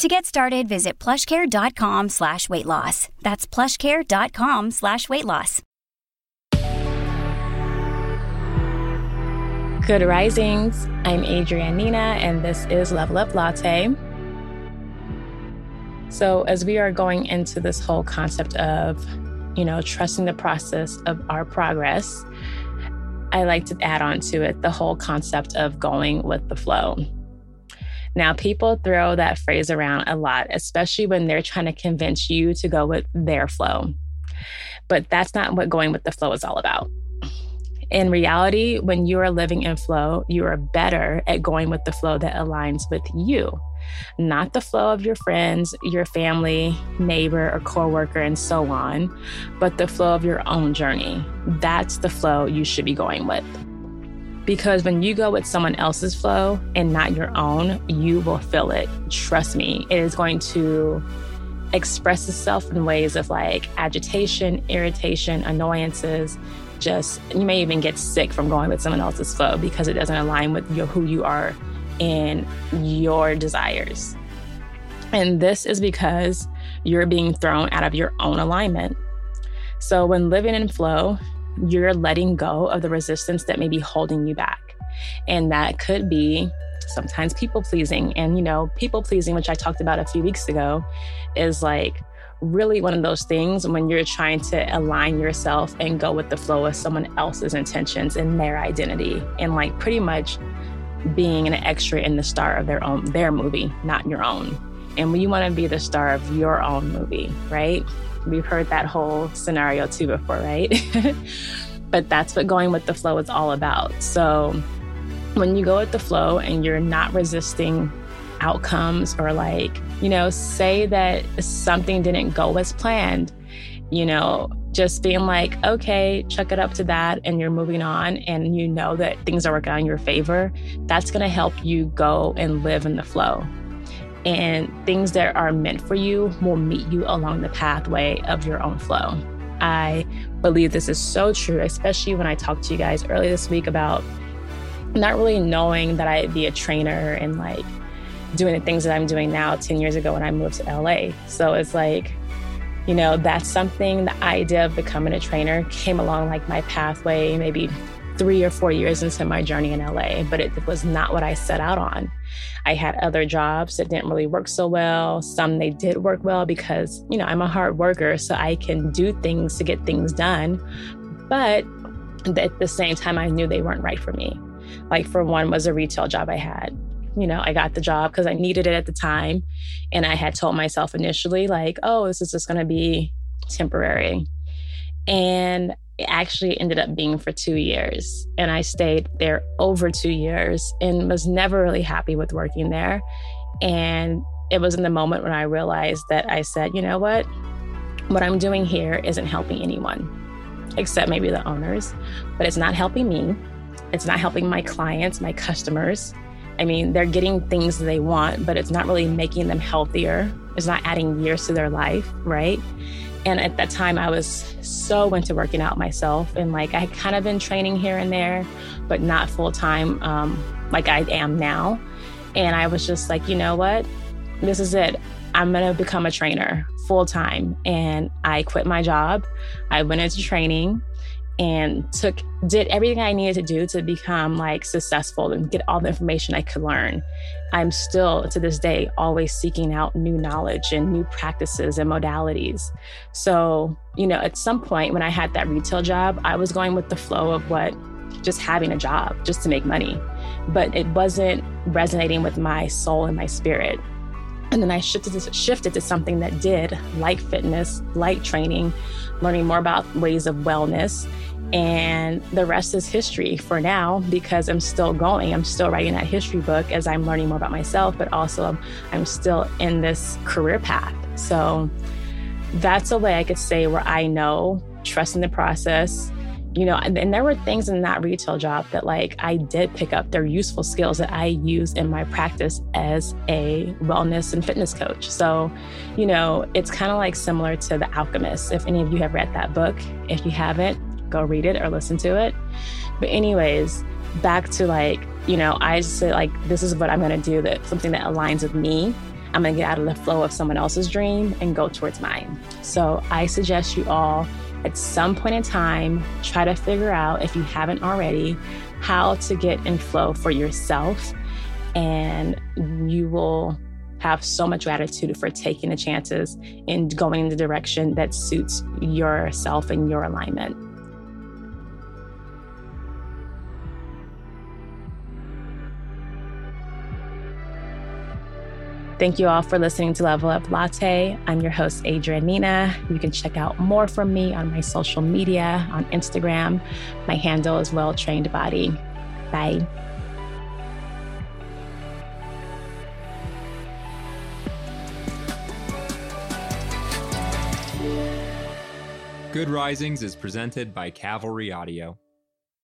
To get started, visit plushcare.com slash weight loss. That's plushcare.com slash weight loss. Good risings. I'm Adrienne Nina, and this is Level Up Latte. So, as we are going into this whole concept of, you know, trusting the process of our progress, I like to add on to it the whole concept of going with the flow. Now, people throw that phrase around a lot, especially when they're trying to convince you to go with their flow. But that's not what going with the flow is all about. In reality, when you are living in flow, you are better at going with the flow that aligns with you, not the flow of your friends, your family, neighbor, or coworker, and so on, but the flow of your own journey. That's the flow you should be going with. Because when you go with someone else's flow and not your own, you will feel it. Trust me, it is going to express itself in ways of like agitation, irritation, annoyances, just you may even get sick from going with someone else's flow because it doesn't align with your, who you are and your desires. And this is because you're being thrown out of your own alignment. So when living in flow, you're letting go of the resistance that may be holding you back. And that could be sometimes people pleasing. And, you know, people pleasing, which I talked about a few weeks ago, is like really one of those things when you're trying to align yourself and go with the flow of someone else's intentions and their identity and like pretty much being an extra in the star of their own their movie not your own and when you want to be the star of your own movie right we've heard that whole scenario too before right but that's what going with the flow is all about so when you go with the flow and you're not resisting outcomes or like, you know, say that something didn't go as planned, you know, just being like, okay, chuck it up to that and you're moving on and you know that things are working out in your favor, that's to help you go and live in the flow. And things that are meant for you will meet you along the pathway of your own flow. I believe this is so true, especially when I talked to you guys earlier this week about not really knowing that I'd be a trainer and like doing the things that I'm doing now 10 years ago when I moved to LA. So it's like, you know, that's something the idea of becoming a trainer came along like my pathway maybe three or four years into my journey in LA, but it was not what I set out on. I had other jobs that didn't really work so well. Some they did work well because, you know, I'm a hard worker, so I can do things to get things done. But at the same time, I knew they weren't right for me. Like, for one, was a retail job I had you know, I got the job because I needed it at the time. And I had told myself initially, like, oh, this is just going to be temporary. And it actually ended up being for two years. And I stayed there over two years and was never really happy with working there. And it was in the moment when I realized that I said, you know what? What I'm doing here isn't helping anyone, except maybe the owners, but it's not helping me. It's not helping my clients, my customers. I mean, they're getting things they want, but it's not really making them healthier. It's not adding years to their life, right? And at that time, I was so into working out myself. And like, I had kind of been training here and there, but not full time um, like I am now. And I was just like, you know what? This is it. I'm going to become a trainer full time. And I quit my job. I went into training and took did everything I needed to do to become like successful and get all the information I could learn. I'm still to this day always seeking out new knowledge and new practices and modalities. So, you know, at some point when I had that retail job, I was going with the flow of what just having a job just to make money. But it wasn't resonating with my soul and my spirit. And then I shifted to, shifted to something that did, like fitness, like training, learning more about ways of wellness. And the rest is history for now because I'm still going. I'm still writing that history book as I'm learning more about myself, but also I'm still in this career path. So that's a way I could say where I know trusting the process, you know, and, and, there were things in that retail job that like I did pick up. They're useful skills that I use in my practice as a wellness and fitness coach. So, you know, it's kind of like similar to The Alchemist. If any of you have read that book, if you haven't, go read it or listen to it. But anyways, back to like, you know, I just say like this is what I'm gonna do that something that aligns with me. I'm gonna get out of the flow of someone else's dream and go towards mine. So I suggest you all at some point in time, try to figure out, if you haven't already, how to get in flow for yourself. And you will have so much gratitude for taking the chances and going in the direction that suits yourself and your alignment. Thank you all for listening to Level Up Latte. I'm your host, Adrienne Nina. You can check out more from me on my social media on Instagram. My handle is Well Trained Body. Bye. Good Risings is presented by Cavalry Audio.